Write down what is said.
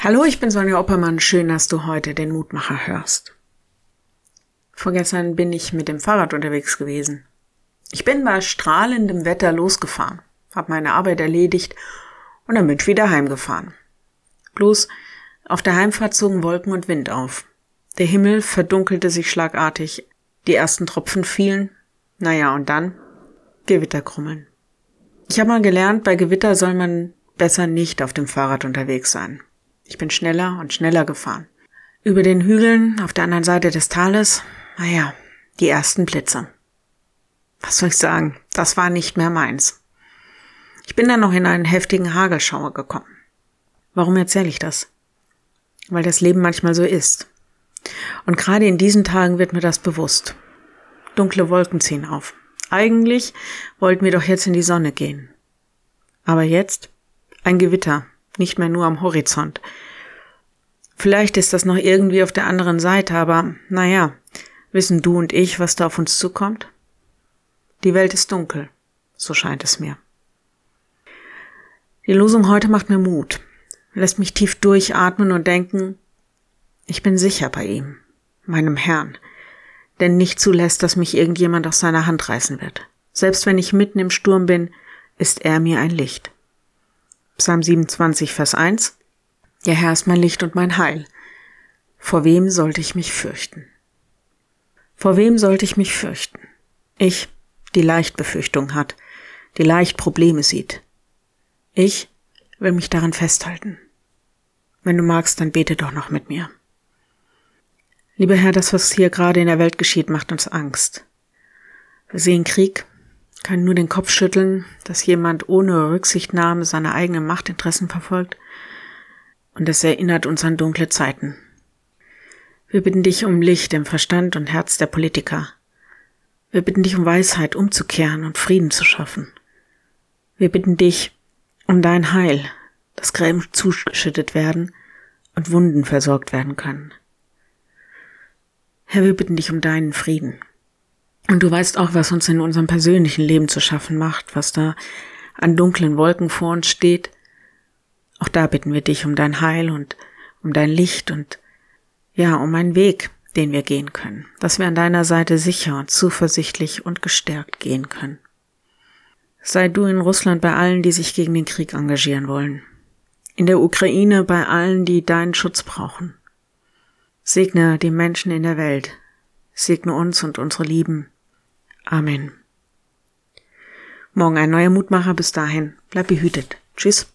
Hallo, ich bin Sonja Oppermann. Schön, dass du heute den Mutmacher hörst. Vorgestern bin ich mit dem Fahrrad unterwegs gewesen. Ich bin bei strahlendem Wetter losgefahren, habe meine Arbeit erledigt und dann bin ich wieder heimgefahren. Bloß auf der Heimfahrt zogen Wolken und Wind auf. Der Himmel verdunkelte sich schlagartig, die ersten Tropfen fielen, naja, und dann Gewitterkrummeln. Ich habe mal gelernt, bei Gewitter soll man besser nicht auf dem Fahrrad unterwegs sein. Ich bin schneller und schneller gefahren. Über den Hügeln auf der anderen Seite des Tales, naja, die ersten Blitze. Was soll ich sagen? Das war nicht mehr meins. Ich bin dann noch in einen heftigen Hagelschauer gekommen. Warum erzähle ich das? Weil das Leben manchmal so ist. Und gerade in diesen Tagen wird mir das bewusst. Dunkle Wolken ziehen auf. Eigentlich wollten wir doch jetzt in die Sonne gehen. Aber jetzt ein Gewitter, nicht mehr nur am Horizont. Vielleicht ist das noch irgendwie auf der anderen Seite, aber naja, wissen du und ich, was da auf uns zukommt? Die Welt ist dunkel, so scheint es mir. Die Losung heute macht mir Mut, lässt mich tief durchatmen und denken, ich bin sicher bei ihm, meinem Herrn, denn nicht zulässt, dass mich irgendjemand aus seiner Hand reißen wird. Selbst wenn ich mitten im Sturm bin, ist er mir ein Licht. Psalm 27, Vers 1. Der Herr ist mein Licht und mein Heil. Vor wem sollte ich mich fürchten? Vor wem sollte ich mich fürchten? Ich, die leicht Befürchtung hat, die leicht Probleme sieht. Ich will mich daran festhalten. Wenn du magst, dann bete doch noch mit mir. Lieber Herr, das, was hier gerade in der Welt geschieht, macht uns Angst. Wir sehen Krieg, kann nur den Kopf schütteln, dass jemand ohne Rücksichtnahme seine eigenen Machtinteressen verfolgt. Und es erinnert uns an dunkle Zeiten. Wir bitten dich um Licht im Verstand und Herz der Politiker. Wir bitten dich um Weisheit umzukehren und Frieden zu schaffen. Wir bitten dich um dein Heil, dass Gräben zugeschüttet werden und Wunden versorgt werden können. Herr, wir bitten dich um deinen Frieden. Und du weißt auch, was uns in unserem persönlichen Leben zu schaffen macht, was da an dunklen Wolken vor uns steht. Auch da bitten wir dich um dein Heil und um dein Licht und ja, um einen Weg, den wir gehen können, dass wir an deiner Seite sicher und zuversichtlich und gestärkt gehen können. Sei du in Russland bei allen, die sich gegen den Krieg engagieren wollen. In der Ukraine bei allen, die deinen Schutz brauchen. Segne die Menschen in der Welt. Segne uns und unsere Lieben. Amen. Morgen ein neuer Mutmacher. Bis dahin. Bleib behütet. Tschüss.